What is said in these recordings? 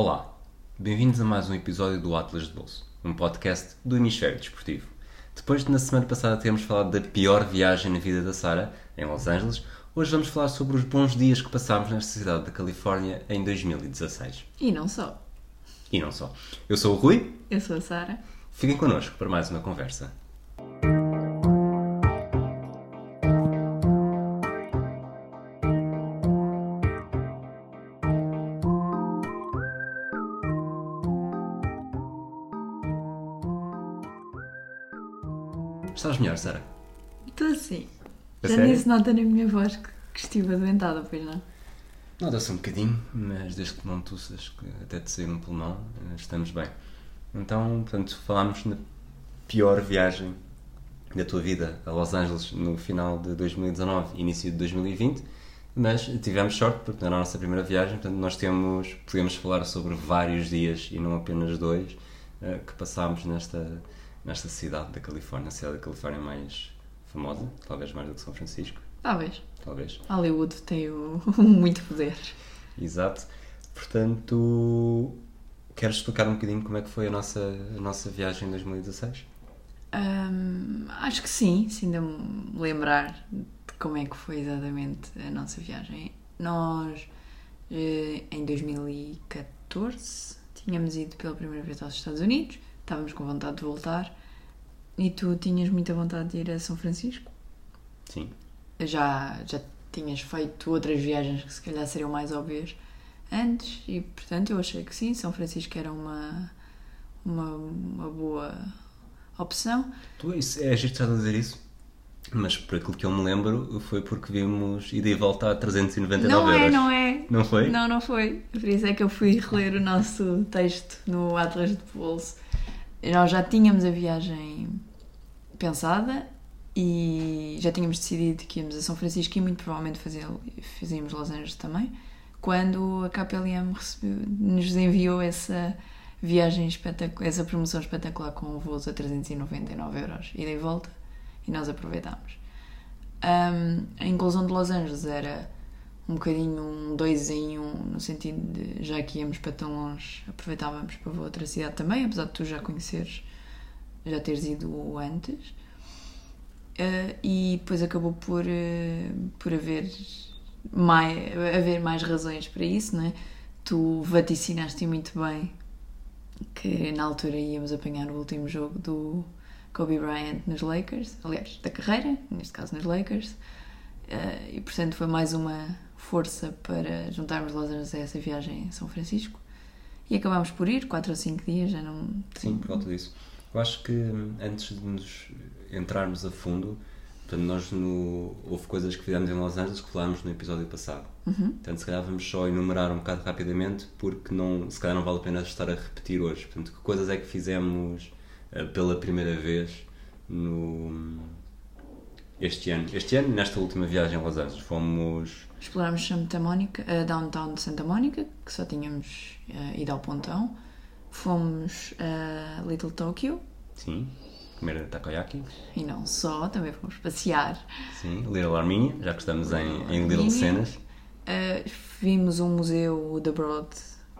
Olá, bem-vindos a mais um episódio do Atlas de Bolso, um podcast do Hemisfério Desportivo. Depois de na semana passada termos falado da pior viagem na vida da Sara, em Los Angeles, hoje vamos falar sobre os bons dias que passámos nesta cidade da Califórnia em 2016. E não só. E não só. Eu sou o Rui, Eu sou a Sara. fiquem connosco para mais uma conversa. Nota na minha voz que, que estive adoentada, pois não? Nota-se um bocadinho, mas desde que não tussas, que até te sair um pulmão, eh, estamos bem. Então, portanto, falámos na pior viagem da tua vida a Los Angeles no final de 2019 início de 2020, mas tivemos sorte porque era a nossa primeira viagem, portanto, nós temos, podemos falar sobre vários dias e não apenas dois eh, que passámos nesta, nesta cidade da Califórnia, a cidade da Califórnia mais famosa, talvez mais do que São Francisco, Talvez. talvez. Hollywood tem o, muito poder. Exato. Portanto, queres explicar um bocadinho como é que foi a nossa, a nossa viagem em 2016? Ahm, acho que sim, se ainda me lembrar de como é que foi exatamente a nossa viagem. Nós, eh, em 2014, tínhamos ido pela primeira vez aos Estados Unidos, estávamos com vontade de voltar e tu tinhas muita vontade de ir a São Francisco. Sim. já, já tinhas feito outras viagens que se calhar seriam mais óbvias antes e portanto eu achei que sim, São Francisco era uma, uma, uma boa opção. Tu, isso, é giro a dizer isso, mas por aquilo que eu me lembro foi porque vimos ida e volta a 399 Não é, euros. não é. Não foi? Não, não foi. Por isso é que eu fui reler o nosso texto no Atlas de Bolso. Nós já tínhamos a viagem pensada e já tínhamos decidido que íamos a São Francisco e muito provavelmente fazer, fazíamos Los Angeles também, quando a KPLM recebeu, nos enviou essa viagem espetacular, essa promoção espetacular com voos a 399 euros, ida e volta, e nós aproveitámos. Um, a inclusão de Los Angeles era um bocadinho um dois em um, no sentido de já que íamos para tão longe, aproveitávamos para outra cidade também, apesar de tu já conheceres, já teres ido antes. Uh, e depois acabou por, uh, por haver, mais, haver mais razões para isso, não é? Tu vaticinaste muito bem que na altura íamos apanhar o último jogo do Kobe Bryant nos Lakers, aliás, da carreira, neste caso nos Lakers, uh, e portanto foi mais uma força para juntarmos Los Angeles a essa viagem a São Francisco. E acabámos por ir, 4 ou 5 dias, já não. Sim, por volta disso. Eu acho que antes de nos entrarmos a fundo, portanto, nós no, houve coisas que fizemos em Los Angeles que falámos no episódio passado. Uhum. Portanto, se calhar vamos só enumerar um bocado rapidamente, porque não, se calhar não vale a pena estar a repetir hoje. Portanto, que coisas é que fizemos eh, pela primeira vez no este ano? Este ano, nesta última viagem a Los Angeles, fomos Explorámos Santa Mónica, a downtown de Santa Mónica, que só tínhamos uh, ido ao pontão. Fomos a Little Tokyo sim, comer takoyaki, e não só, também fomos passear. sim, Little Arminha, já que estamos em, em Little. Cenas. Uh, vimos um museu, o The Broad,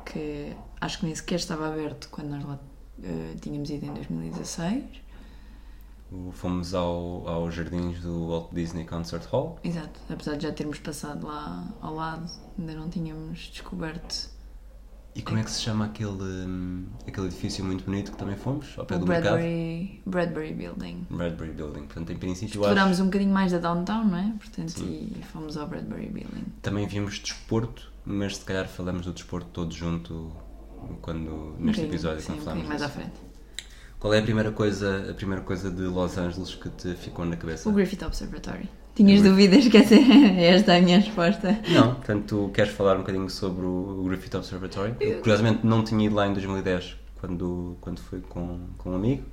que acho que nem sequer estava aberto quando nós lá uh, tínhamos ido em 2016. O- Fomos ao, aos jardins do Walt Disney Concert Hall. Exato, apesar de já termos passado lá ao lado, ainda não tínhamos descoberto E como é que se chama aquele, hum, aquele edifício muito bonito que também fomos, ao pé o do mercado? Bradbury, Bradbury Building. Bradbury Building. Portanto, em princípio, eu acho, Explorámos um bocadinho mais da downtown, não é? Portanto, e fomos ao Bradbury Building. também vimos desporto, mas se calhar falamos do desporto todo junto quando, Um neste bocadinho, episódio, sim, quando um falamos bocadinho mais à frente. Qual é a primeira, coisa, a primeira coisa de Los Angeles que te ficou na cabeça? O Griffith Observatory. Tinhas Griffith- dúvidas que essa, esta é a minha resposta? Não, portanto, tu queres falar um bocadinho sobre o Griffith Observatory? Eu, curiosamente, não tinha ido lá em 2010, quando, quando fui com, com um amigo,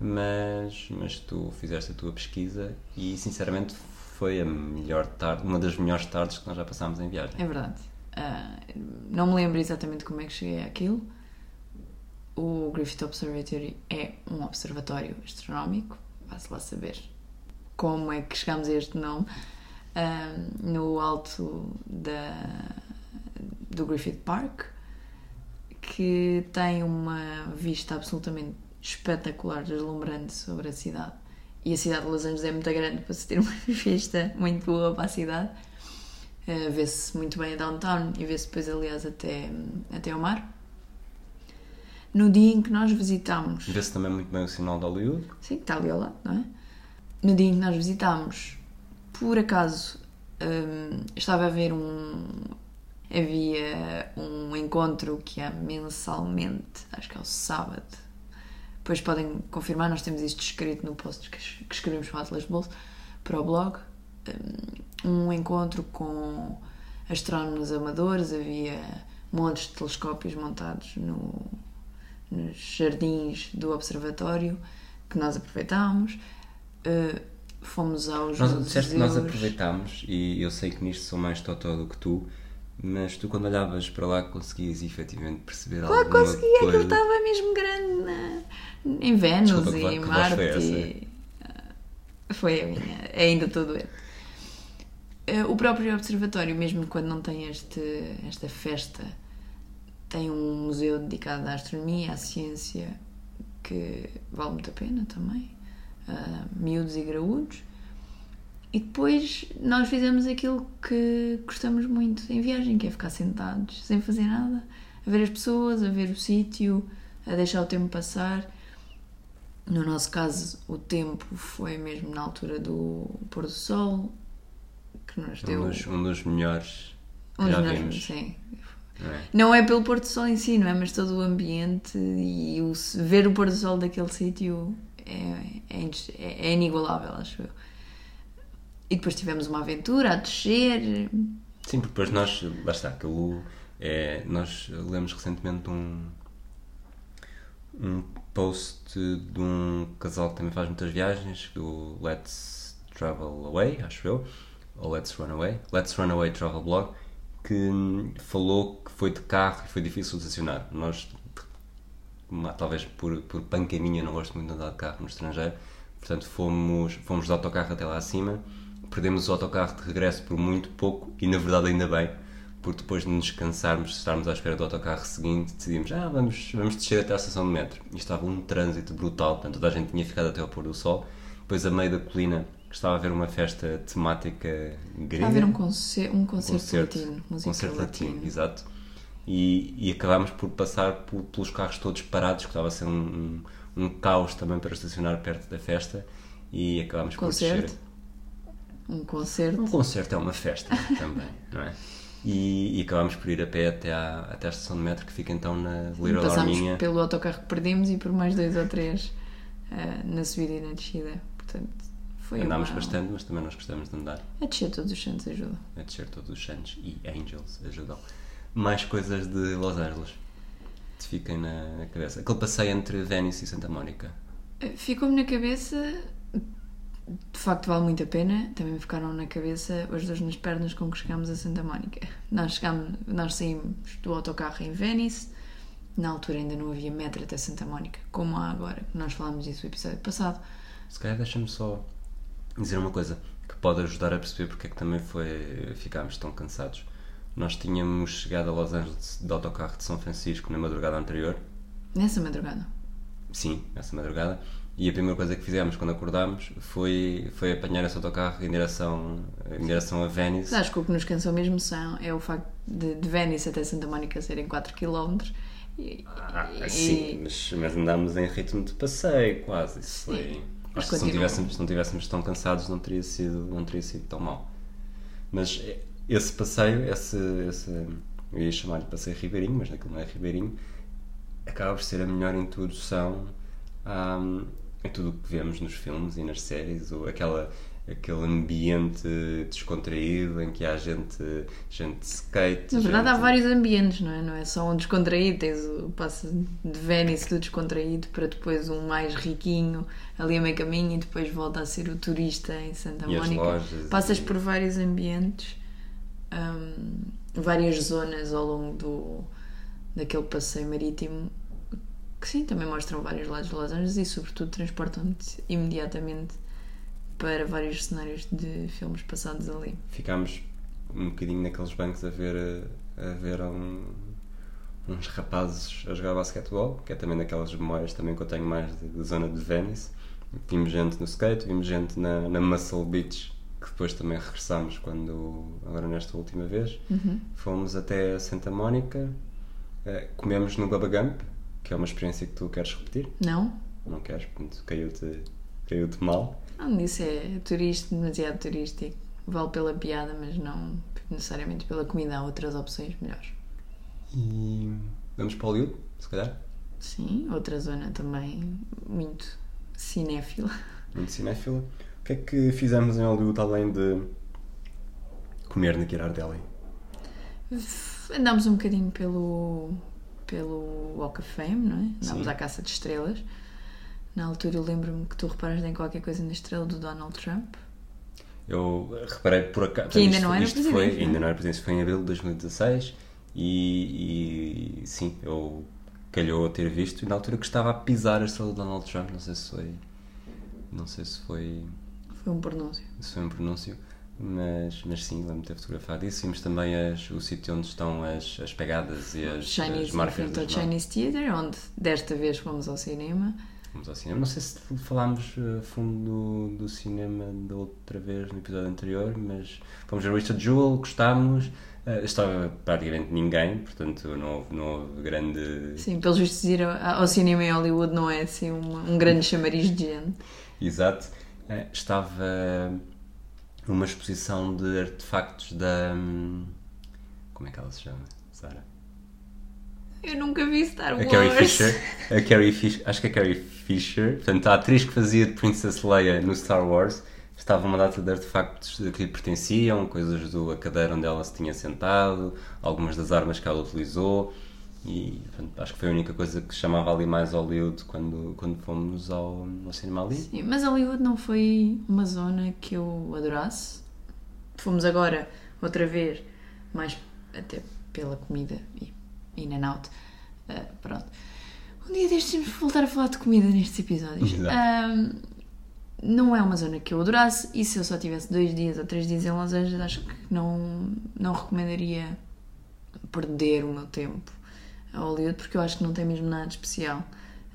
mas, mas tu fizeste a tua pesquisa e, sinceramente, foi a melhor tarde, uma das melhores tardes que nós já passámos em viagem. É verdade. Ah, não me lembro exatamente como é que cheguei àquilo. O Griffith Observatory é um observatório astronómico, vá-se lá saber como é que chegámos a este nome. Ah, no alto da, do Griffith Park, que tem uma vista absolutamente espetacular, deslumbrante sobre a cidade. E a cidade de Los Angeles é muito grande para se ter uma vista muito boa para a cidade. Uh, vê-se muito bem a downtown e vê-se depois, aliás, até, até ao mar. No dia em que nós visitámos. Vê-se também muito bem o sinal de Hollywood. Sim, que está ali ao lado, não é? No dia em que nós visitámos, por acaso, um, estava a haver um. Havia um encontro que há mensalmente, acho que é o sábado. Depois podem confirmar, nós temos isto escrito no post que, escrevemos para o Atlas Bolso, para o blog. Um, um encontro com astrónomos amadores, havia montes de telescópios montados no, nos jardins do observatório que nós aproveitámos. Uh, fomos aos nós, museus. Nós aproveitámos e eu sei que nisto sou mais totó do que tu, mas tu quando olhavas para lá conseguias efetivamente perceber claro, alguma conseguia, coisa. aquilo estava mesmo grande na, em Vênus Desculpa, e em Marte. foi e- Foi a minha, ainda estou doente. Eh, O próprio observatório, mesmo quando não tem este, esta festa, tem um museu dedicado à astronomia, à ciência, que vale muito a pena também, a miúdos e graúdos. E depois nós fizemos aquilo que gostamos muito em viagem, que é ficar sentados, sem fazer nada, a ver as pessoas, a ver o sítio, a deixar o tempo passar. No nosso caso, o tempo foi mesmo na altura do pôr do sol, que nos deu Um dos, um dos melhores uns já melhores- sim. não é? Não é pelo pôr do sol em si, não é? Mas todo o ambiente e o, ver o pôr do sol daquele sítio é, é, é- é inigualável, acho eu. E depois tivemos uma aventura a descer. Sim, porque depois nós, está, aquilo é, nós lemos recentemente um, um post de um casal que também faz muitas viagens, do Let's Travel Away, acho eu, ou Let's Run Away, Let's Run Away Travel Blog, que hum, falou que foi de carro e foi difícil de estacionar. Nós, talvez por, por pancaminha, não gosto muito de andar de carro no estrangeiro, portanto fomos, fomos de autocarro até lá acima, perdemos o autocarro de regresso por muito pouco e na verdade ainda bem, porque depois de nos cansarmos, de estarmos à espera do autocarro seguinte, decidimos, ah, vamos, vamos descer até à estação de metro. E estava um trânsito brutal, portanto toda a gente tinha ficado até ao pôr do sol. Depois a meio da colina estava a haver uma festa temática grega. Está a haver um, conce um concerto, concerto, latino, concerto latino, latina. exato. E, e acabámos por passar por- pelos carros todos parados, que estava a ser um, um, um caos também para estacionar perto da festa. E acabámos por descer. Um concerto. Um concerto é uma festa também, não é? E, e acabámos por ir a pé até à, até à estação de metro, que fica então na da Passámos Arminha. pelo autocarro que perdemos e por mais dois ou três eh, na subida e na descida. Portanto, foi Andámos uma... bastante, mas também nós gostamos de andar. A descer todos os santos ajuda. A descer todos os santos e angels ajudam. Mais coisas de Los Angeles. Te fiquem na, na cabeça. Aquele passeio entre Venice e Santa Mónica. Eh, Ficou-me na cabeça, de facto vale muito a pena. Também me ficaram na cabeça as duas nas pernas com que chegámos a Santa Mónica. Nós, chegámos, nós saímos do autocarro em Venice, na altura ainda não havia metro até Santa Mónica, como há agora. Nós falámos disso no episódio passado. Se calhar deixa-me só dizer uma coisa que pode ajudar a perceber porque é que também foi, ficámos tão cansados. Nós tínhamos chegado a Los Angeles de autocarro de São Francisco na madrugada anterior. Nessa madrugada. Sim, essa madrugada. E a primeira coisa que fizemos quando acordámos foi, foi apanhar esse autocarro em direção, em direção a Venice. Acho que o que nos cansou mesmo são, é o facto de, de Venice até Santa Mónica serem 4 km. E, Ah, e- sim, mas, mas andámos em ritmo de passeio, quase. Isso Sim, foi. Acho que se não, tivéssemos, se não tivéssemos tão cansados não teria sido, não teria sido tão mal. Mas esse passeio, esse, esse eu ia chamar-lhe passeio Ribeirinho, mas naquilo não é Ribeirinho, acaba por ser a melhor introdução a, a tudo o que vemos nos filmes e nas séries, ou aquela, aquele ambiente descontraído em que há gente, gente de skate. Na verdade, há gente- vários ambientes, não é? Não é só um descontraído. Tens o passa de Venice do descontraído para depois um mais riquinho ali a meio caminho e depois volta a ser o turista em Santa E Mónica. lojas Passas e- por vários ambientes, hum, várias zonas ao longo do, daquele passeio marítimo que sim, também mostram vários lados de Los Angeles e sobretudo transportam-te imediatamente para vários cenários de filmes passados ali. ficámos um bocadinho naqueles bancos a ver, a ver um, uns rapazes a jogar basquetebol, que é também daquelas memórias também que eu tenho mais da zona de Venice. Vimos gente no skate, vimos gente na, na Muscle Beach, que depois também regressámos quando, agora nesta última vez. Uhum. Fomos até Santa Mónica, eh, comemos no Baba Gump, que é uma experiência que tu queres repetir. Não? Não queres, portanto caiu-te caiu mal. Não, isso é turista, demasiado turístico. Vale pela piada, mas não necessariamente pela comida. Há outras opções melhores. E vamos para Hollywood, se calhar. Sim, outra zona também muito cinéfila. Muito cinéfila. O que é que fizemos em Hollywood além de comer na Girardelli? Andámos um bocadinho pelo, pelo Walk of Fame, não é? Andámos Sim. à caça de estrelas. Na altura eu lembro-me que tu reparaste em qualquer coisa na estrela do Donald Trump. Eu reparei por acaso. Que ainda isto- não era isto presidente, Foi, não é? ainda não era presidente, foi em abril de 2016 e, e sim, eu calhou a ter visto e na altura que estava a pisar a estrela do Donald Trump, não sei se foi. Não sei se foi. Foi um pronúncio. se foi um pronúncio, mas, mas sim, lembro-me de ter fotografado isso. Vimos também as, o sítio onde estão as, as pegadas e as, as Chinese, em marcas frente ao. Chinese Theatre, onde desta vez fomos ao cinema. Vamos ao cinema. Não sei se falámos eh, a fundo do, do cinema da outra vez no episódio anterior, mas fomos ver Richard Jewell, gostámos. Eh, estava praticamente ninguém, portanto não houve, não houve grande. Sim, pelos vistos ir ao, ao cinema em Hollywood não é assim uma- um grande chamariz de gente. Exato. Eh, estava uma exposição de artefactos da. hum, Como é que ela se chama? Sara? Eu nunca vi Star A Wars. Carrie Fisher. A Carrie Fisher. Acho que a Carrie Fisher, portanto, a atriz que fazia de Princess Leia no Star Wars, estava uma data de artefactos que lhe pertenciam, coisas do a cadeira onde ela se tinha sentado, algumas das armas que ela utilizou. E portanto, acho que foi a única coisa que chamava ali mais Hollywood quando, quando fomos ao, ao cinema ali. Sim, mas Hollywood não foi uma zona que eu adorasse. Fomos agora, outra vez, mais até pela comida e in and out. Ah, pronto. Um dia destes temos de voltar a falar de comida nestes episódios. Ah, não é uma zona que eu adorasse e se eu só tivesse dois dias ou três dias em Los Angeles acho que não, não recomendaria perder o meu tempo a Hollywood porque eu acho que não tem mesmo nada de especial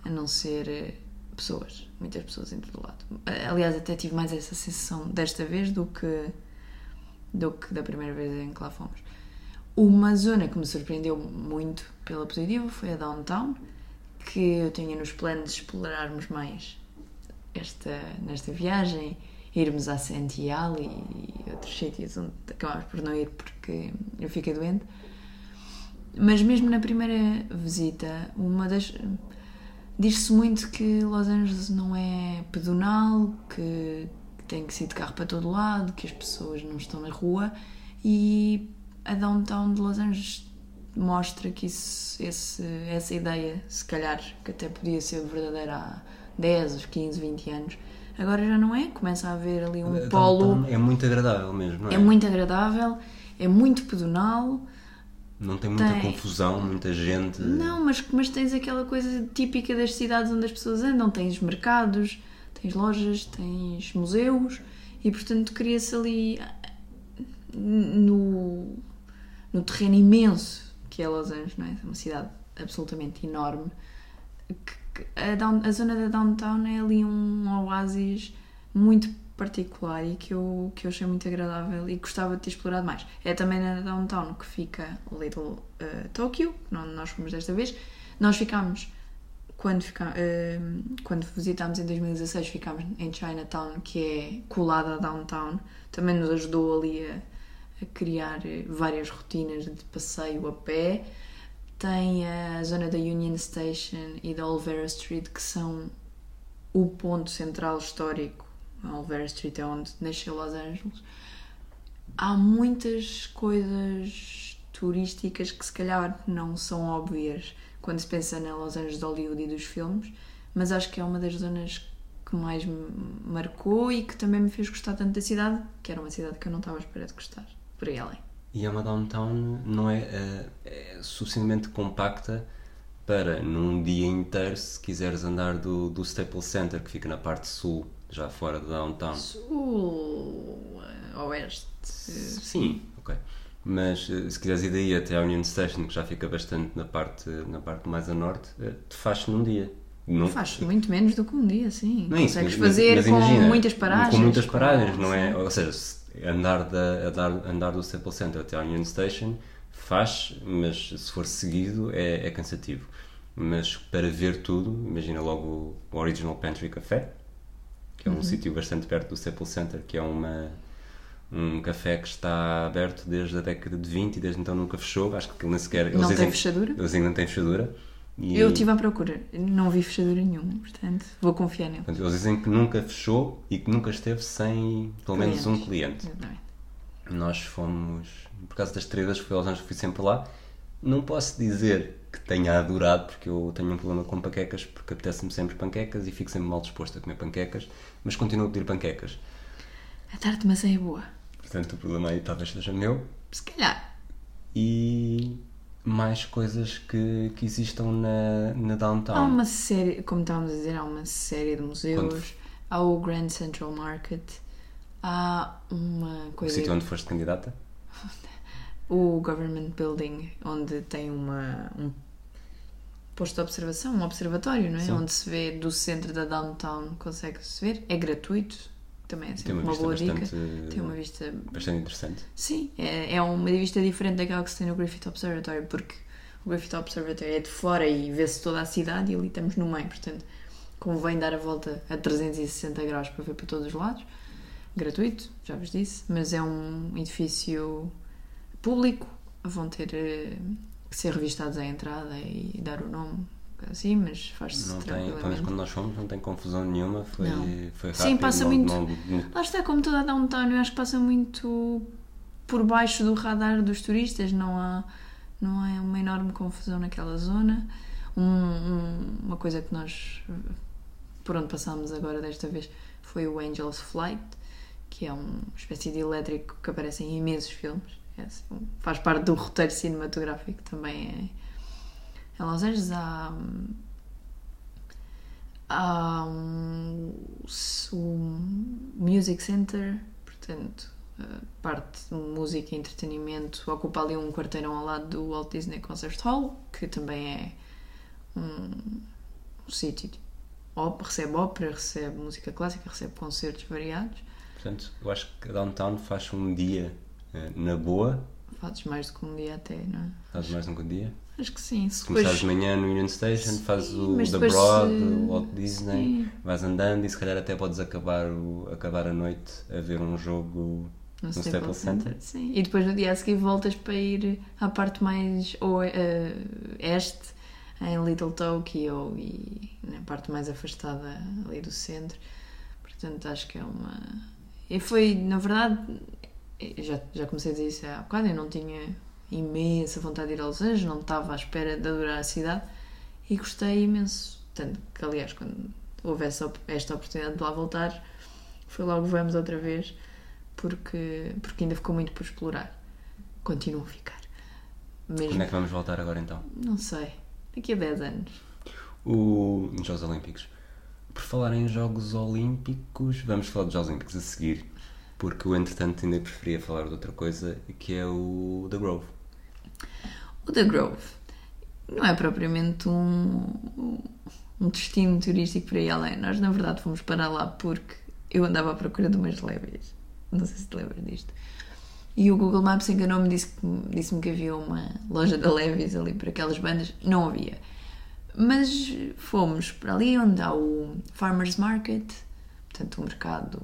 a não ser eh, pessoas, muitas pessoas em todo lado. Aliás, até tive mais essa sensação desta vez do que do que da primeira vez em que lá fomos. Uma zona que me surpreendeu muito pela positiva foi a Downtown, que eu tinha nos planos de explorarmos mais esta, nesta viagem, irmos à Santiago e outros sítios onde acabámos por não ir porque eu fiquei doente. Mas mesmo na primeira visita, uma das. Diz-se muito que Los Angeles não é pedonal, que tem que ir de carro para todo lado, que as pessoas não estão na rua e a downtown de Los Angeles mostra que isso, esse, essa ideia, se calhar, que até podia ser verdadeira há 10, 15, 20 anos, agora já não é. Começa a haver ali um polo. É muito agradável mesmo, não é? É muito agradável, é muito pedonal. Não tem muita Tem. confusão, muita gente. Não, mas, mas tens aquela coisa típica das cidades onde as pessoas andam. Tens mercados, tens lojas, tens museus e, portanto, cria-se ali no, no terreno imenso que é Los Angeles, não é? É uma cidade absolutamente enorme. que- que a, down- a zona da downtown é ali um oásis muito particular e que eu, que eu achei muito agradável e gostava de ter explorado mais. É também na downtown que fica Little uh, Tokyo, onde nós fomos desta vez. Nós ficámos, quando, fica, eh, quando visitámos em 2016, ficámos em Chinatown, que é colada a downtown. Também nos ajudou ali a, a criar eh, várias rotinas de passeio a pé. Tem a zona da Union Station e da Olvera Street, que são o ponto central histórico. A Olvera Street é onde nasceu Los Angeles. Há muitas coisas turísticas que se calhar não são óbvias quando se pensa na Los Angeles de Hollywood e dos filmes, mas acho que é uma das zonas que mais me marcou e que também me fez gostar tanto da cidade, que era uma cidade que eu não estava à espera de gostar, por aí além. E é uma downtown não é, eh, é suficientemente compacta para num dia inteiro, se quiseres andar do, do Staples Center, que fica na parte sul, já fora da downtown. Sul, eh, oeste, Sim, ok. Mas eh, se quiseres ir daí até à Union Station, que já fica bastante na parte, na parte mais a norte, eh, te faz num dia. Não, Faz muito menos do que um dia, sim. Não é isso, Consegues mas- fazer mas com imagina, muitas paragens. Com muitas com- paragens, não é? sim. Ou seja, se andar, da, andar, andar do Staples Center até à Union Station faz, mas se for seguido é, é cansativo. Mas para ver tudo, imagina logo o Original Pantry Café, que é um Uhum. sítio bastante perto do Staples Center, que é uma, um café que está aberto desde a década de 20 e desde então nunca fechou. Acho que nem sequer. Eles Não tem dizem, fechadura? Eles ainda não têm fechadura. E- Eu estive à procura, não vi fechadura nenhuma, portanto vou confiar nele. Eles dizem que nunca fechou e que nunca esteve sem pelo menos um cliente. Exatamente. Nós fomos, por causa das que fui aos Anjos, fui sempre lá. Não posso dizer que tenha adorado, porque eu tenho um problema com panquecas, porque apetece-me sempre panquecas e fico sempre mal disposto a comer panquecas, mas continuo a pedir panquecas. A tarte de maçã é boa. Portanto, o problema aí talvez seja meu. Se calhar. E mais coisas que, que existam na, na Downtown. Há uma série, como estávamos a dizer, há uma série de museus. Quando- Há o Grand Central Market. Há uma O coisa. sítio onde foste candidata. o Government Building, onde tem uma, um posto de observação, um observatório, não é? Sim. Onde se vê do centro da downtown, consegue-se ver. É gratuito, também é sempre uma, uma, boa bastante, dica. Tem uma vista. bastante interessante. Sim, é, é uma vista diferente daquela que se tem no Griffith Observatory, porque o Griffith Observatory é de fora e vê-se toda a cidade e ali estamos no meio, portanto convém dar a volta a 360 graus para ver para todos os lados. Gratuito, já vos disse, mas é um edifício público, vão ter eh, ser revistados à entrada e dar o nome assim, mas faz-se Não tem, pelo menos quando nós fomos, não tem confusão nenhuma. Foi, Não. foi rápido. Sim, passa não- muito- não- Lá está, como toda a downtown, eu acho que passa muito por baixo do radar dos turistas, não há, não há uma enorme confusão naquela zona. Um- um- uma coisa que nós, por onde passámos agora desta vez, foi o Angel's Flight, que é uma espécie de elétrico que aparece em imensos filmes. É assim, faz parte do roteiro cinematográfico também. É, em Los Angeles há. há um, Music Center, portanto, parte de música e entretenimento ocupa ali um quarteirão ao lado do Walt Disney Concert Hall, que também é um, um sítio. Recebe ópera, recebe música clássica, recebe concertos variados. Portanto, eu acho que Downtown faz um dia na boa, Fazes mais do que um dia até, não é? faz mais um que um dia. Acho que sim. Se começares de manhã no Union Station, fazes Sim, o mas The Broad, se- o Walt Disney, Sim. vais andando e se calhar até podes acabar, o, acabar a noite a ver um jogo No no Staples Staples Center. Sim. E depois no dia a seguir voltas para ir à parte mais ou, eh, este, em Little Tokyo e na parte mais afastada ali do centro. Portanto, acho que é uma. E foi, na verdade, eu já, já comecei a dizer isso há bocado, eu não tinha imensa vontade de ir a Los Angeles, não estava à espera de adorar a cidade e gostei imenso. Tanto que, aliás, quando houve essa, op- esta oportunidade de lá voltar, foi logo vamos outra vez porque, porque ainda ficou muito por explorar. Continuam a ficar. Mesmo, Quando é que vamos voltar agora então? não sei, daqui a 10 anos. O, nos Jogos Olímpicos. Por falar em Jogos Olímpicos, vamos falar dos Jogos Olímpicos a seguir, porque eu entretanto ainda preferia falar de outra coisa, que é o The Grove. O The Grove não é propriamente um, um destino turístico para ir além. Nós, na verdade, fomos para lá porque eu andava à procura de umas lévias. Não sei se te lembras disto. E o Google Maps enganou-me, disse-me disse que havia uma loja da Levi's ali para aquelas bandas. Não havia. Mas fomos para ali onde há o Farmers Market, portanto, o mercado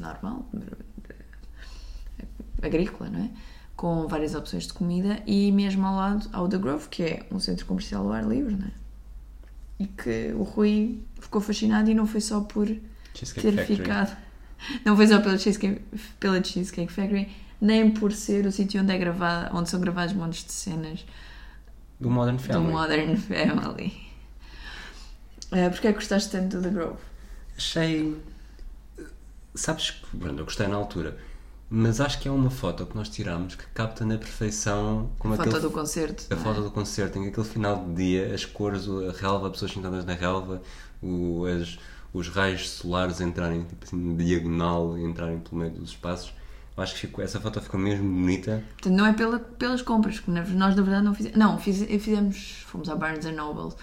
normal, agrícola, não é? Com várias opções de comida e mesmo ao lado há o The Grove, que é um centro comercial ao ar livre, não é? E que o Rui ficou fascinado e não foi só por Cheesecake ter Factory. ficado. Não foi só pela Cheesecake, pela Cheesecake Factory, nem por ser o sítio onde, é onde são gravados montes de cenas Do Modern Family. do Modern Family. Uh, Porquê é gostaste tanto do The Grove? Achei. Sabes que. Pronto, eu gostei na altura. Mas acho que é uma foto que nós tiramos que capta na perfeição como A foto aquele do concerto. A é? foto do concerto, em que aquele final de dia, as cores, a relva, pessoas sentadas na relva, o- as- os raios solares entrarem tipo assim, na diagonal e entrarem pelo meio dos espaços, Eu acho que ficou, essa foto ficou mesmo bonita. Portanto, não é pela, pelas compras, porque nós na verdade não fizemos. Não, fiz, fizemos. Fomos à Barnes Noble,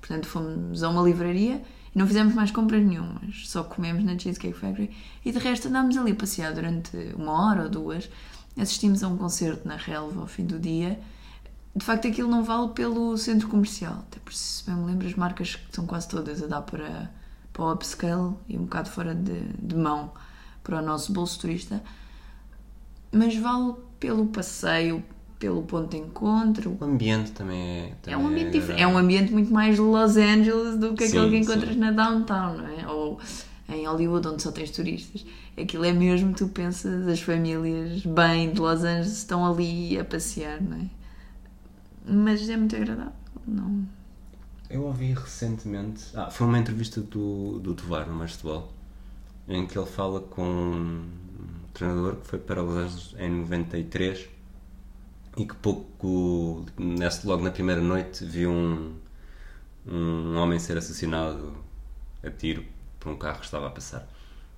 portanto fomos a uma livraria não fizemos mais compras nenhumas, só comemos na Cheesecake Factory e de resto andámos ali a passear durante uma hora ou duas. Assistimos a um concerto na relva ao fim do dia. De facto, aquilo não vale pelo centro comercial, até por se bem me lembro, as marcas que são quase todas a dar para, para o upscale e um bocado fora de, de mão para o nosso bolso turista mas vale pelo passeio, pelo ponto de encontro. O ambiente também é. Também é um ambiente diferente. É um ambiente muito mais Los Angeles do que Sim, aquele que encontras sim. na downtown, não é? Ou em Hollywood, onde só tens turistas. Aquilo é mesmo, tu pensas, as famílias bem de Los Angeles estão ali a passear, não é? Mas é muito agradável, não. Eu ouvi recentemente. Ah, foi uma entrevista do, do Tovar no Mastebol em que ele fala com um treinador que foi para Los Angeles em 93 e que pouco, nesse, logo na primeira noite, viu um, um homem ser assassinado a tiro por um carro que estava a passar.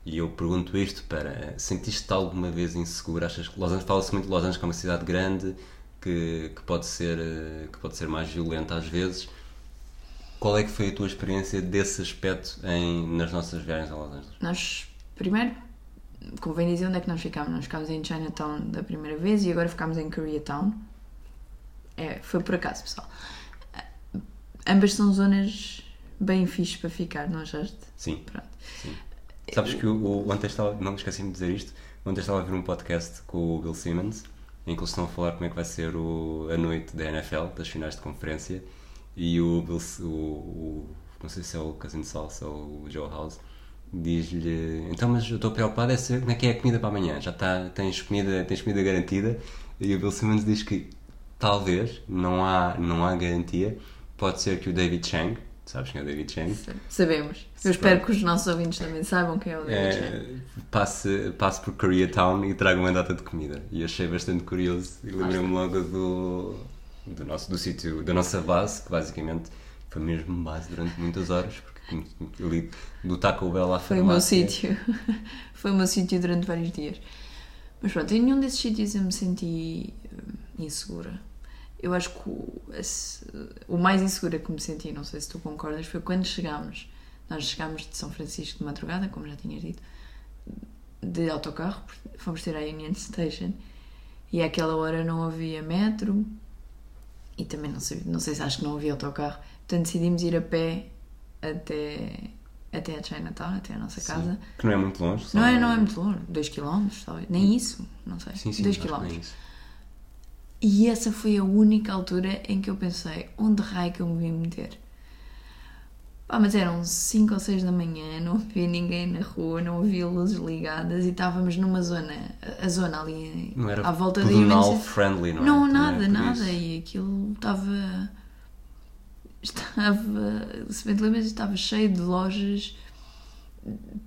E eu pergunto isto para. Sentiste-te alguma vez inseguro? Achas que Los Angeles fala-se muito de Los Angeles como uma cidade grande que, que, pode ser, que pode ser mais violenta às vezes. Qual é que foi a tua experiência desse aspecto em, nas nossas viagens a Los Angeles? Nós, primeiro, convém dizer onde é que nós ficámos. Nós ficámos em Chinatown da primeira vez e agora ficámos em Koreatown. É, foi por acaso, pessoal. Ambas são zonas bem fixes para ficar, não achaste? Sim. Pronto. Sim. Sabes que o, o, ontem estava, não esqueci-me de dizer isto, ontem estava a ver um podcast com o Bill Simmons em que eles estão a falar como é que vai ser o, a noite da NFL, das finais de conferência, e o, Bill, o, o não sei se é o Cousin Salsa ou o Joe House, diz-lhe, então mas eu estou preocupado é saber como é que é a comida para amanhã, já está, tens comida, tens comida garantida, e o Bill Simmons diz que talvez, não há, não há garantia, pode ser que o David Chang, sabes quem é o David Chang? Sabemos. Eu espero que os nossos ouvintes também saibam quem é o David Chang. É, passe, passe por Koreatown e traga uma data de comida. E achei bastante curioso e lembrei-me logo do, do nosso do sítio, da nossa base, que basicamente foi mesmo base durante muitas horas, ali do Taco Bell à Foi o meu sítio. Foi o meu sítio durante vários dias. Mas pronto, em nenhum desses sítios eu me senti hum, insegura. Eu acho que o, esse- o mais insegura que me senti, não sei se tu concordas, foi quando chegámos. Nós chegámos de São Francisco de madrugada, como já tinhas dito, de autocarro, fomos ter a Union Station e àquela hora não havia metro e também não sei, não sei se acho que não havia autocarro. Portanto decidimos ir a pé até, até a Chinatown, até a nossa Sim, casa. Que não é muito longe. Não é, não é muito longe, 2 km, talvez. Nem isso, não sei. Sim, sim, 2 acho que não é km. E essa foi a única altura em que eu pensei, onde raio que eu me vim meter? Pá, mas eram 5 ou 6 da manhã, não havia ninguém na rua, não havia luzes ligadas e estávamos numa zona, a- zona ali Não era à volta da Union friendly, não é? Não, nada, é por nada. isso. E aquilo estava. Estava. Se bem te lembras, estava cheio de lojas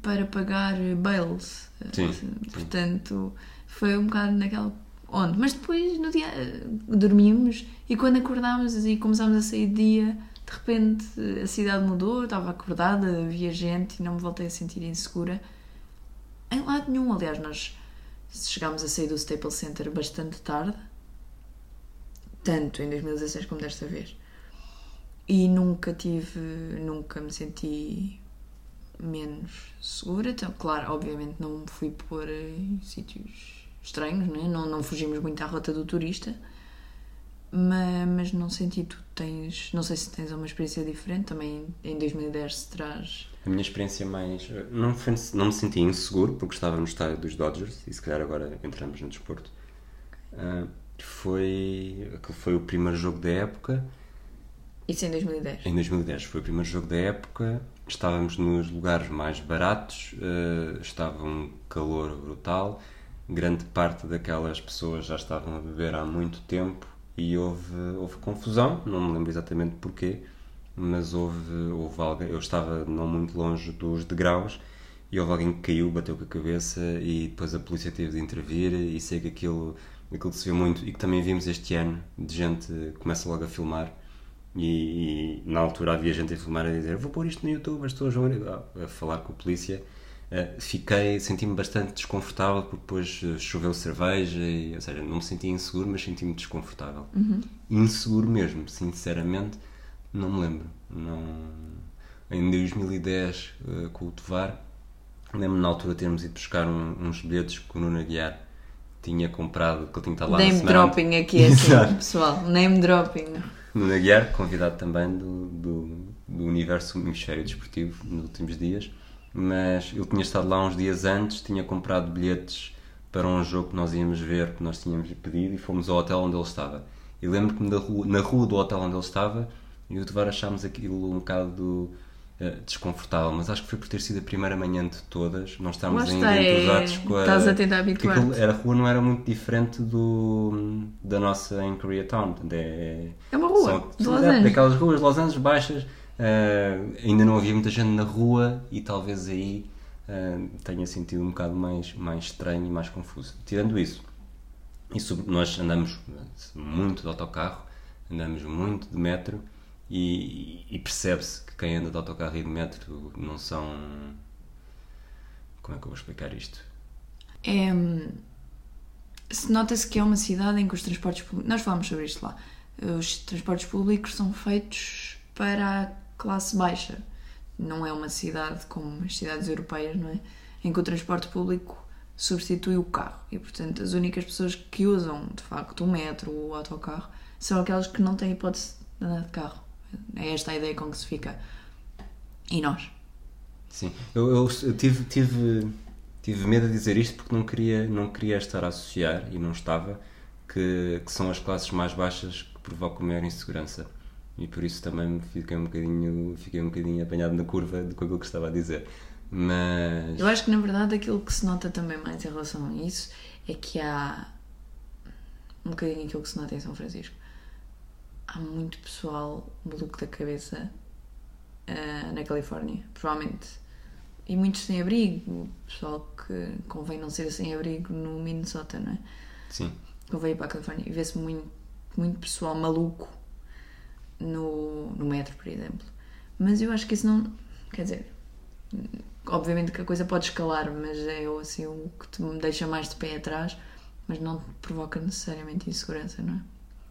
para pagar bails. Sim, sim. Portanto, foi um bocado naquela. Onde? Mas depois, no dia. Dormimos e quando acordámos e começámos a sair de dia, de repente a cidade mudou, eu estava acordada, havia gente e não me voltei a sentir insegura. Em lado nenhum, aliás, nós chegámos a sair do Staples Center bastante tarde, tanto em 2016 como desta vez. E nunca tive, nunca me senti menos segura. Então, claro, obviamente não me fui pôr em sítios estranhos, não, é? não, não fugimos muito à rota do turista, mas, mas não senti, tu tens, não sei se tens uma experiência diferente, também em 2010 se traz... A minha experiência mais. Não, foi, não me senti inseguro porque estava no estádio dos Dodgers e se calhar agora entramos no desporto. Ah, foi. Aquele foi o primeiro jogo da época. Isso em 2010. Em 2010 foi o primeiro jogo da época. Estávamos nos lugares mais baratos, ah, estava um calor brutal. Grande parte daquelas pessoas já estavam a beber há muito tempo e houve, houve confusão. Não me lembro exatamente porquê, mas houve, houve alguém. Eu estava não muito longe dos degraus e houve alguém que caiu, bateu com a cabeça e depois a polícia teve de intervir. E sei que aquilo, aquilo se vê muito e que também vimos este ano de gente que começa logo a filmar. E, e na altura havia gente a filmar a dizer: Vou pôr isto no YouTube, as pessoas vão a, a falar com a polícia. Uh, fiquei, senti-me bastante desconfortável porque depois uh, choveu cerveja, e, ou seja, não me senti inseguro, mas senti-me desconfortável. Uhum. Inseguro mesmo, sinceramente, não me lembro. Não... Em 2010, uh, com o Tovar, lembro-me na altura termos ido buscar um, uns bilhetes que o Nuno Aguiar tinha comprado, que ele tinha estado lá Name dropping aqui, assim, pessoal. Name dropping. Nuno Aguiar, convidado também do, do, do universo hemisfério desportivo nos últimos dias, mas ele tinha estado lá uns dias antes, tinha comprado bilhetes para um jogo que nós íamos ver, que nós tínhamos pedido, e fomos ao hotel onde ele estava. E lembro-me da rua, na rua do hotel onde ele estava, e o Tovar achámos aquilo um bocado eh, desconfortável, mas acho que foi por ter sido a primeira manhã de todas, nós estávamos Lá ainda é- entusiasmados com a... estás a tentar era, a rua não era muito diferente do, da nossa em Koreatown, é, É uma rua são- Los Angeles. Daquelas ruas de Los Angeles baixas, eh, ainda não havia muita gente na rua e talvez aí eh, tenha sentido um bocado mais, mais estranho e mais confuso. Tirando isso, isso, nós andamos muito de autocarro, andamos muito de metro e, e percebe-se que quem anda de autocarro e de metro não são. Como é que eu vou explicar isto? É, se nota-se que é uma cidade em que os transportes públicos. Nós falámos sobre isto lá. Os transportes públicos são feitos para a classe baixa. Não é uma cidade como as cidades europeias, não é? Em que o transporte público substitui o carro. E, portanto, as únicas pessoas que usam, de facto, o metro ou o autocarro são aquelas que não têm hipótese de andar de carro. É esta a ideia com que se fica. E nós? Sim, eu, eu- eu tive, tive, tive medo de dizer isto porque não queria, não queria estar a associar, e não estava, que, que são as classes mais baixas que provocam maior insegurança. E por isso também fiquei um bocadinho, fiquei um bocadinho apanhado na curva de aquilo que estava a dizer. Mas. Eu acho que na verdade aquilo que se nota também mais em relação a isso é que há um bocadinho aquilo que se nota em São Francisco. Há muito pessoal maluco da cabeça ah, na Califórnia, provavelmente. E muitos sem abrigo, pessoal que convém não ser sem abrigo no Minnesota, não é? Sim, Convém ir para a Califórnia e vê-se muito, muito pessoal maluco no, no metro, por exemplo. Mas eu acho que isso não. Quer dizer, obviamente que a coisa pode escalar, mas é assim o que te me deixa mais de pé atrás, mas não te provoca necessariamente insegurança, não é?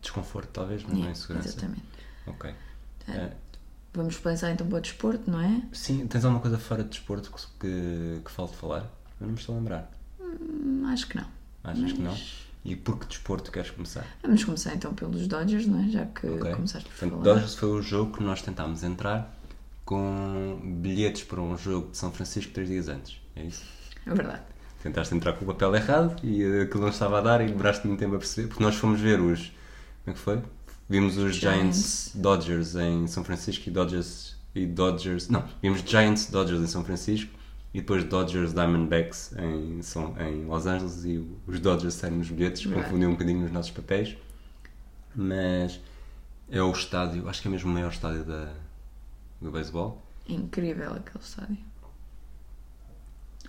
Desconforto talvez, mas não é insegurança. Exatamente. Ok. É. Eh, Vamos pensar então para o desporto, não é? sim, tens alguma coisa fora de desporto que, que, que falte falar? Eu não me estou a lembrar. Hum, acho que não. Achas que não? Mas- E por que desporto queres começar? Vamos começar então pelos Dodgers, não é? Já que Ok. começaste por Portanto, falar. Dodgers foi o jogo que nós tentámos entrar com bilhetes para um jogo de São Francisco três dias antes. É isso? É verdade. Tentaste entrar com o papel errado e aquilo não estava a dar e demoraste muito tempo a perceber, porque nós fomos ver os. Como é que foi? Vimos os Giants, Giants. Dodgers em São Francisco e Dodgers. E Dodgers. Não, vimos Giants Dodgers em São Francisco e depois Dodgers Diamondbacks em, São, em Los Angeles e os Dodgers saíram nos bilhetes, Right. confundiu um bocadinho nos nossos papéis. Mas é o estádio, acho que é mesmo o maior estádio da, do beisebol. Incrível aquele estádio.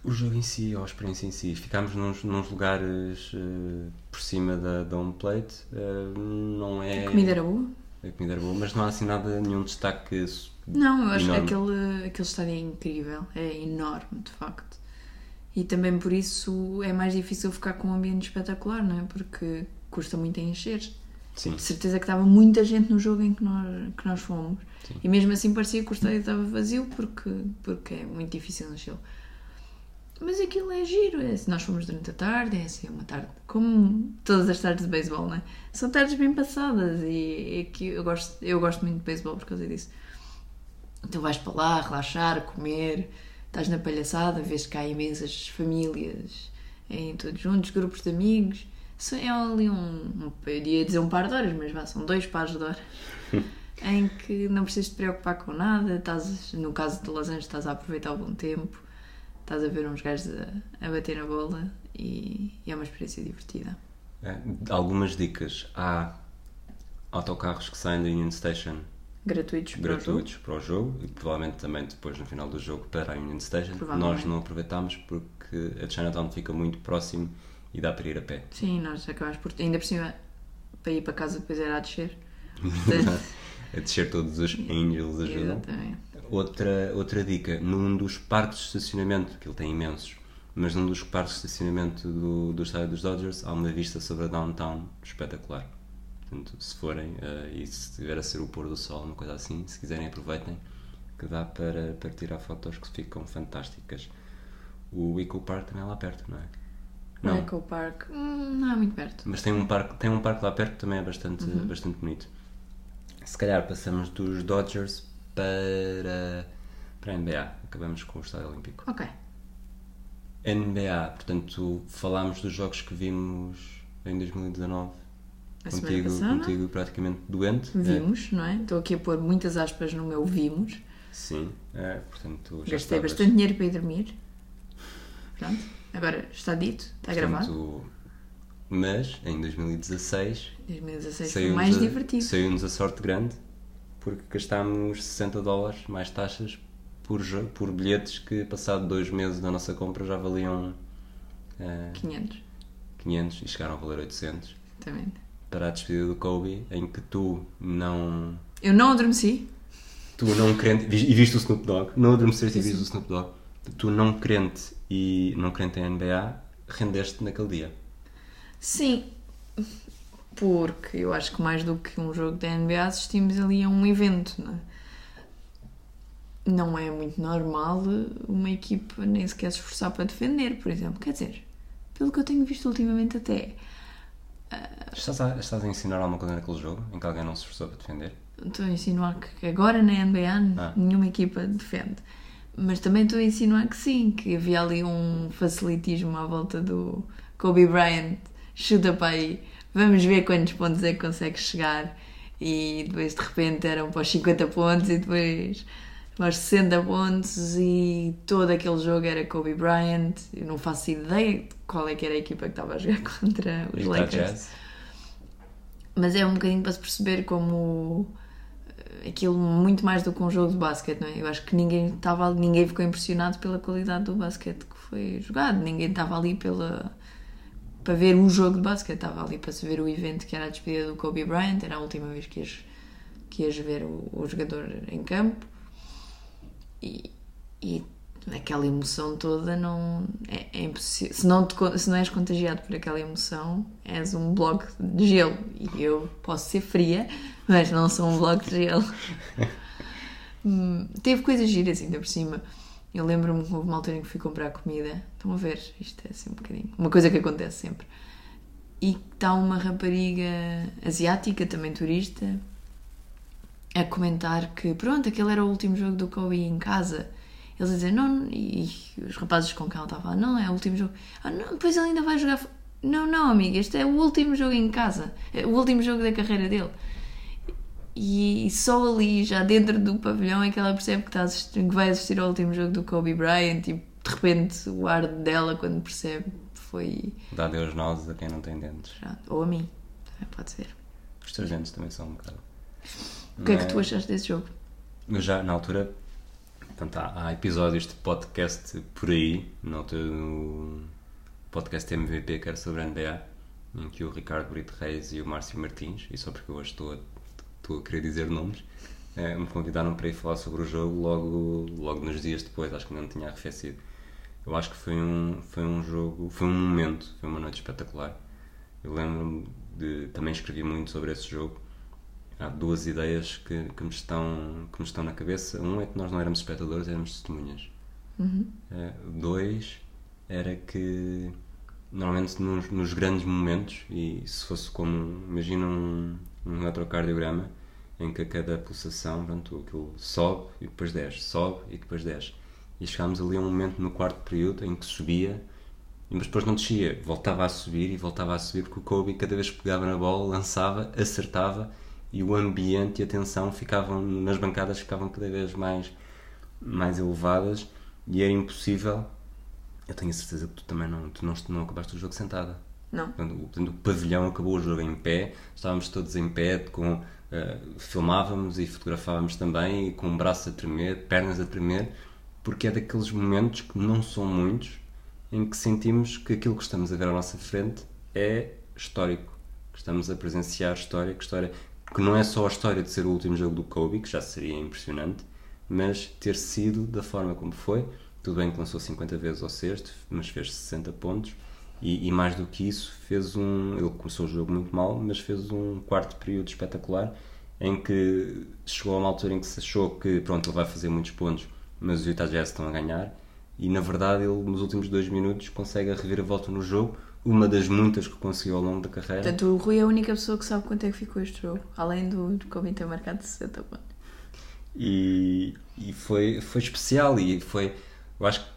O jogo em si, ou a experiência em si, ficámos nos, nos lugares eh, por cima da, da home plate, eh, não é. A comida era boa? A comida era boa, mas não há assim nada, nenhum destaque. Não, eu acho enorme. que aquele, aquele estádio é incrível, é enorme de facto. E também por isso é mais difícil ficar com um ambiente espetacular, não é? Porque custa muito a encher. Sim, De certeza que estava muita gente no jogo em que nós, que nós fomos. Sim. E mesmo assim parecia que o estádio estava vazio porque, porque é muito difícil enchê-lo. Mas aquilo é giro, é, se nós fomos durante a tarde, é assim uma tarde, como todas as tardes de beisebol, não é? São tardes bem passadas e é que eu gosto, eu gosto muito de beisebol por causa disso. Tu vais para lá relaxar, comer, estás na palhaçada, vês que há imensas famílias em todos juntos, grupos de amigos. É ali um, um, eu ia dizer um par de horas, mas vá, são dois pares de horas em que não precisas te preocupar com nada. Estás, no caso de Los Angeles, estás a aproveitar o bom tempo, estás a ver uns gajos a, a bater na bola e, e é uma experiência divertida. Eh, algumas dicas. Há autocarros que saem da Union Station Gratuitos para o jogo. gratuitos para o jogo e provavelmente também depois no final do jogo para a Union Station. Provavelmente. Nós não aproveitámos porque a Chinatown fica muito próximo e dá para ir a pé. Sim, nós acabamos por. Ainda por cima, para ir para casa depois era a descer. Portanto, a descer todos os Angels ajudam. exatamente. Outra, outra dica, num dos parques de estacionamento, que ele tem imensos, mas num dos parques de estacionamento do, do estádio dos Dodgers há uma vista sobre a downtown espetacular. Portanto, se forem uh, e se estiver a ser o pôr do sol, uma coisa assim, se quiserem aproveitem, que dá para, para tirar fotos que ficam fantásticas. O Eco Park também é lá perto, não é? Não. Eco Park hum, não é muito perto. Mas tem um parque, tem um parque lá perto que também é bastante, Uhum. bastante bonito. Se calhar passamos dos Dodgers para, para a NBA. Acabamos com o Estádio Olímpico. Ok. NBA, portanto, falámos dos jogos que vimos em 2019. A Contigo, contigo praticamente doente. é? Vimos, não é? Estou aqui a pôr muitas aspas no meu vimos. Sim, é, portanto já Gastei estavas- bastante dinheiro para ir dormir. Pronto. Agora está dito, está gravado. portanto, Mas em 2016 2016 foi mais a- divertido. Saiu-nos a sorte grande porque gastámos 60 dólares mais taxas por, por bilhetes que, passado dois meses da nossa compra, já valiam eh, 500, 500 e chegaram a valer 800 exatamente. para a despedida do Kobe, em que tu não. Eu não adormeci. Tu não crente. E viste o Snoop Dogg, não adormeceste e viste o Snoop Dogg. Tu não crente e não crente em NBA, rendeste naquele dia. Sim, porque eu acho que mais do que um jogo da NBA assistimos ali a um evento, não é? Não é muito normal uma equipa nem sequer se esforçar para defender, por exemplo. Quer dizer, pelo que eu tenho visto ultimamente até, Estás a, estás a ensinar alguma coisa naquele jogo em que alguém não se esforçou para defender? estou a insinuar que agora na NBA Ah. nenhuma equipa defende. Mas também estou a insinuar que sim, que havia ali um facilitismo à volta do Kobe Bryant. Chuta para aí, vamos ver quantos pontos é que consegue chegar. E depois de repente eram para os 50 pontos e depois para os 60 pontos e todo aquele jogo era Kobe Bryant. Eu não faço ideia de qual é que era a equipa que estava a jogar contra os Utah Lakers. Jazz? Mas é um bocadinho para se perceber como eh, aquilo muito mais do que um jogo de basquete, não é? Eu acho que ninguém estava ninguém ficou impressionado pela qualidade do basquete que foi jogado, ninguém estava ali pela para ver um jogo de basquete, estava ali para se ver o evento que era a despedida do Kobe Bryant, era a última vez que ias, que ias ver o, o jogador em campo e, e aquela emoção toda não é, é impossível. Se não, te se não és contagiado por aquela emoção, és um bloco de gelo. E eu posso ser fria, mas não sou um bloco de gelo. Hum, Teve coisas giras ainda por cima. Eu lembro-me que houve uma altura em que fui comprar comida. Estão a ver? Isto é assim um bocadinho. Uma coisa que acontece sempre. E está uma rapariga asiática, também turista, a comentar que pronto, aquele era o último jogo do Kobe em casa. Eles a dizer, não, e os rapazes com quem ela estava a não, é o último jogo. Ah, não, depois ele ainda vai jogar. fo-" Não, não, amiga, este é o último jogo em casa. É o último jogo da carreira dele. E só ali, já dentro do pavilhão, é que ela percebe que, assistir- que vai assistir ao último jogo do Kobe Bryant e de repente o ar dela, quando percebe, foi. Dá Deus nós a quem não tem dentes. Ou a mim, também pode ser. Os teus dentes também são um bocado. O que é que Mas- tu achaste desse jogo? Eu já, na altura, portanto, há, há episódios de podcast por aí, na altura no podcast MVP, que era sobre a NBA, em que o Ricardo Brito Reis e o Márcio Martins, e só porque hoje estou a, estou a querer dizer nomes, eh, me convidaram para ir falar sobre o jogo logo, logo nos dias depois, acho que ainda não tinha arrefecido. Eu acho que foi um, foi um jogo, foi um momento, foi uma noite espetacular. Eu lembro-me de. Também escrevi muito sobre esse jogo. Há duas ideias que, que, me estão, que me estão na cabeça. Um é que nós não éramos espectadores, éramos testemunhas. Uhum. Eh, Dois era que normalmente nos, nos grandes momentos, e se fosse como, imagina um, um eletrocardiograma em que a cada pulsação, pronto, aquilo sobe e depois desce, sobe e depois desce. E chegámos ali a um momento no quarto período em que subia, mas depois não descia, voltava a subir e voltava a subir porque o Kobe cada vez que pegava na bola, lançava, acertava e o ambiente e a tensão ficavam nas bancadas ficavam cada vez mais mais elevadas e era impossível. Eu tenho a certeza que tu também não, tu não, não acabaste o jogo sentada. Não. Portanto, o, pavilhão acabou o jogo em pé, estávamos todos em pé, com, eh, filmávamos e fotografávamos também, e com o braço a tremer, pernas a tremer, porque é daqueles momentos que não são muitos, em que sentimos que aquilo que estamos a ver à nossa frente é histórico, que estamos a presenciar história, que história que não é só a história de ser o último jogo do Kobe, que já seria impressionante, mas ter sido da forma como foi. Tudo bem que lançou 50 vezes ao sexto, mas fez 60 pontos. E, e, mais do que isso, fez um. Ele começou o jogo muito mal, mas fez um quarto período espetacular em que chegou a uma altura em que se achou que pronto, ele vai fazer muitos pontos, mas os Utah Jazz estão a ganhar. E na verdade, ele nos últimos dois minutos consegue a reviravolta no jogo, uma das muitas que conseguiu ao longo da carreira. Portanto, o Rui é a única pessoa que sabe quanto é que ficou este jogo, além do, Kobe ter marcado 60 pontos. E, e foi, foi especial e foi. Eu acho que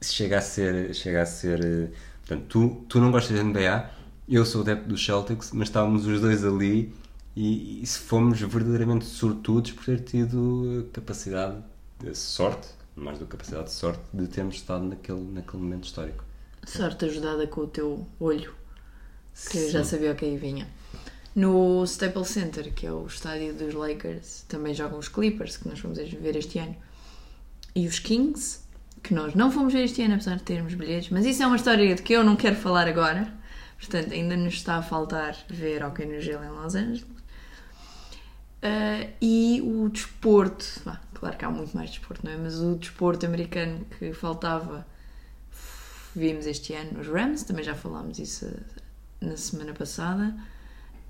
chega a ser. Chega a ser portanto, tu, tu não gostas de NBA, eu sou adepto dos Celtics, mas estávamos os dois ali e, e fomos verdadeiramente sortudos por ter tido capacidade, sorte, mais do que capacidade de sorte, de termos estado naquele, naquele momento histórico. Sorte ajudada com o teu olho, que Sim. já sabia o que aí vinha. No Staples Center, que é o estádio dos Lakers, também jogam os Clippers, que nós fomos ver este ano, e os Kings, que nós não fomos ver este ano, apesar de termos bilhetes, mas isso é uma história de que eu não quero falar agora. Portanto, ainda nos está a faltar ver Hockey no Gelo em Los Angeles. Uh, e o desporto, bah, claro que há muito mais desporto, não é? Mas o desporto americano que faltava vimos este ano nos Rams, também já falámos isso na semana passada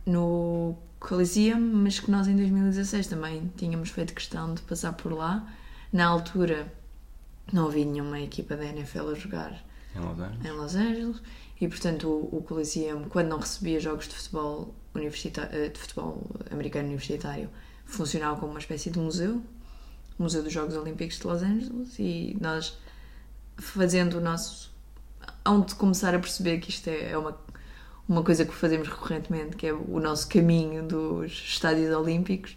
no Coliseum, mas que nós em 2016 também tínhamos feito questão de passar por lá. Na altura não havia nenhuma equipa da NFL a jogar em Los Angeles, em Los Angeles. E portanto o, o Coliseum, quando não recebia jogos de futebol, universitário, eh, de futebol americano universitário, funcionava como uma espécie de museu, Museu dos Jogos Olímpicos de Los Angeles. E nós fazendo o nosso onde começar a perceber que isto é, é uma uma coisa que fazemos recorrentemente, que é o nosso caminho dos estádios olímpicos,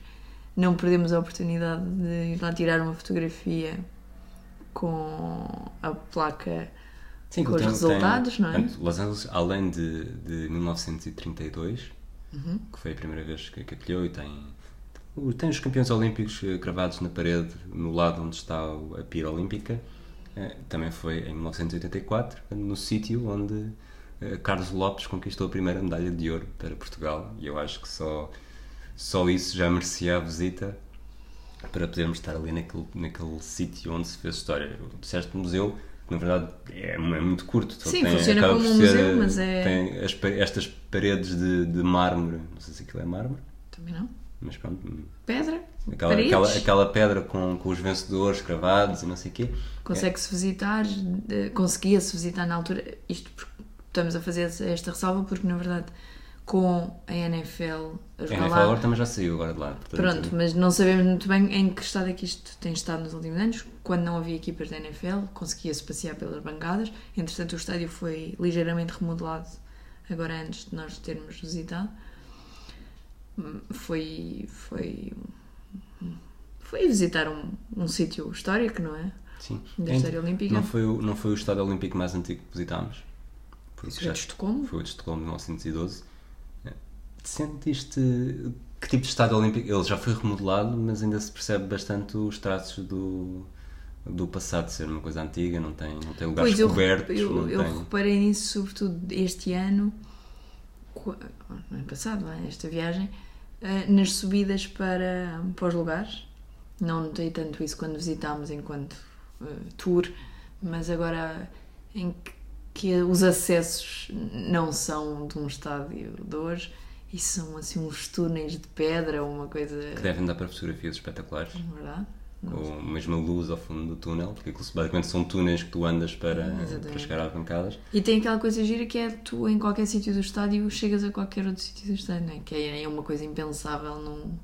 não perdemos a oportunidade de ir lá tirar uma fotografia com a placa Sim, com os tem, resultados, tem, não é? Los Angeles, além de, de 1932, uhum. que foi a primeira vez que, que acolheu, e tem, tem os campeões olímpicos eh, cravados na parede, no lado onde está a pira olímpica. Eh, também foi em 1984, no sítio onde eh, Carlos Lopes conquistou a primeira medalha de ouro para Portugal e eu acho que só, só isso já merecia a visita para podermos estar ali naquele, naquele sítio onde se fez história. O disseste museu, que na verdade é, é muito curto. Sim, tem, funciona como um museu, mas é... Tem as, estas paredes de, de mármore, não sei se aquilo é mármore. Também não. Mas pronto. Pedra? Aquela, aquela, aquela, pedra com, com os vencedores cravados e não sei o quê. Consegue-se visitar, conseguia-se visitar na altura, isto porque estamos a fazer esta ressalva porque, na verdade, com a NFL a jogar a NFL agora também já saiu agora de lá. Portanto... Pronto, mas não sabemos muito bem em que estado é que isto tem estado nos últimos anos. Quando não havia equipas da NFL, conseguia-se passear pelas bancadas. Entretanto, o estádio foi ligeiramente remodelado agora antes de nós termos visitado. Foi... foi foi visitar um, um sítio histórico, não é? Sim. Da história olímpica. Não foi, o, não foi o estádio olímpico mais antigo que visitámos? Isso já de Estocolmo? Foi o de Estocolmo de 1912. Sentiste que tipo de estádio olímpico? Ele já foi remodelado, mas ainda se percebe bastante os traços do, do passado de ser uma coisa antiga, não tem, não tem lugares pois cobertos. Eu, eu, eu reparei nisso, sobretudo este ano, no ano passado, esta viagem, eh, nas subidas para, para os lugares. Não notei tanto isso quando visitámos enquanto uh, tour, mas agora em que que os acessos não são de um estádio de hoje e são assim uns túneis de pedra ou uma coisa. Que devem dar para fotografias espetaculares. É verdade. Ou mesmo a luz ao fundo do túnel, porque basicamente são túneis que tu andas para, para chegar às bancadas. E tem aquela coisa gira que é tu em qualquer sítio do estádio chegas a qualquer outro sítio do estádio, não é? que é, é uma coisa impensável num,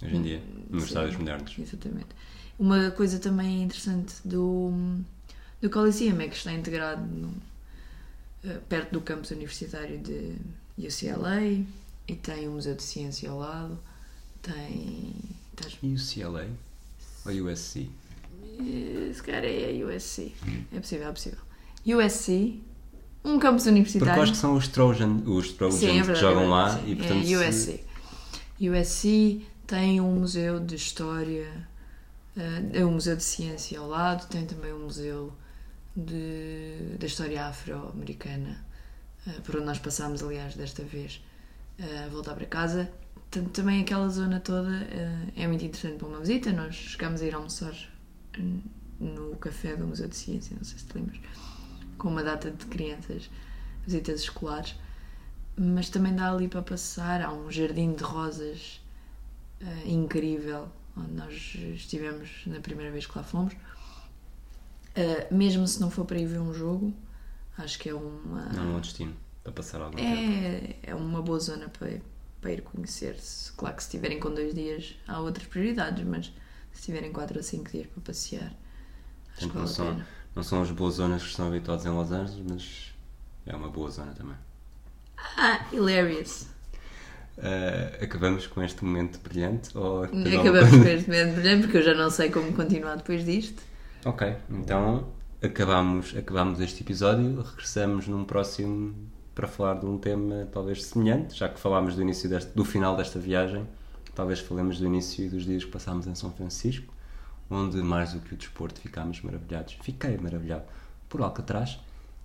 hoje em dia, nos estádios modernos. Exatamente. Uma coisa também interessante do, do Coliseum é que está integrado no, eh, perto do campus universitário de UCLA e tem o Museu de Ciência ao lado. Tem. Tens... UCLA ou USC? Eh, se calhar é a USC. Hum. É possível, é possível. USC, um campus universitário. Porque acho que são os Trojan, os Trojans Sim, é verdade, que jogam é lá sim, e portanto. É USC. Se... USC tem um museu de história, uh, é um museu de ciência ao lado, tem também um museu de, da história afro-americana, uh, por onde nós passámos, aliás, desta vez, uh, voltar para casa. t- também aquela zona toda eh, é muito interessante para uma visita. Nós chegámos a ir almoçar no café do Museu de Ciência, não sei se te lembras, com uma data de crianças, visitas escolares. Mas também dá ali para passar. Há um jardim de rosas eh, incrível, onde nós estivemos na primeira vez que lá fomos. Mesmo se não for para ir ver um jogo, acho que é uma. Não é um destino para passar algum tempo. É, é uma boa zona para, para ir conhecer-se. Claro que se estiverem com dois dias há outras prioridades, mas se tiverem quatro ou cinco dias para passear, acho que não vale a são, não são as boas zonas que estão habituados em Los Angeles, mas é uma boa zona também. Ah, hilarious! Uh, acabamos com este momento brilhante? Ou Acabamos com este momento brilhante porque eu já não sei como continuar depois disto. Ok, então acabamos, acabamos este episódio, regressamos num próximo para falar de um tema talvez semelhante, já que falámos do início deste, do final desta viagem, talvez falemos do início dos dias que passámos em São Francisco, onde mais do que o desporto ficámos maravilhados. Fiquei maravilhado por Alcatraz,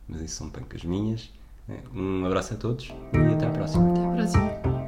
mas isso são pancas minhas. Um abraço a todos e até à próxima. Até à próxima.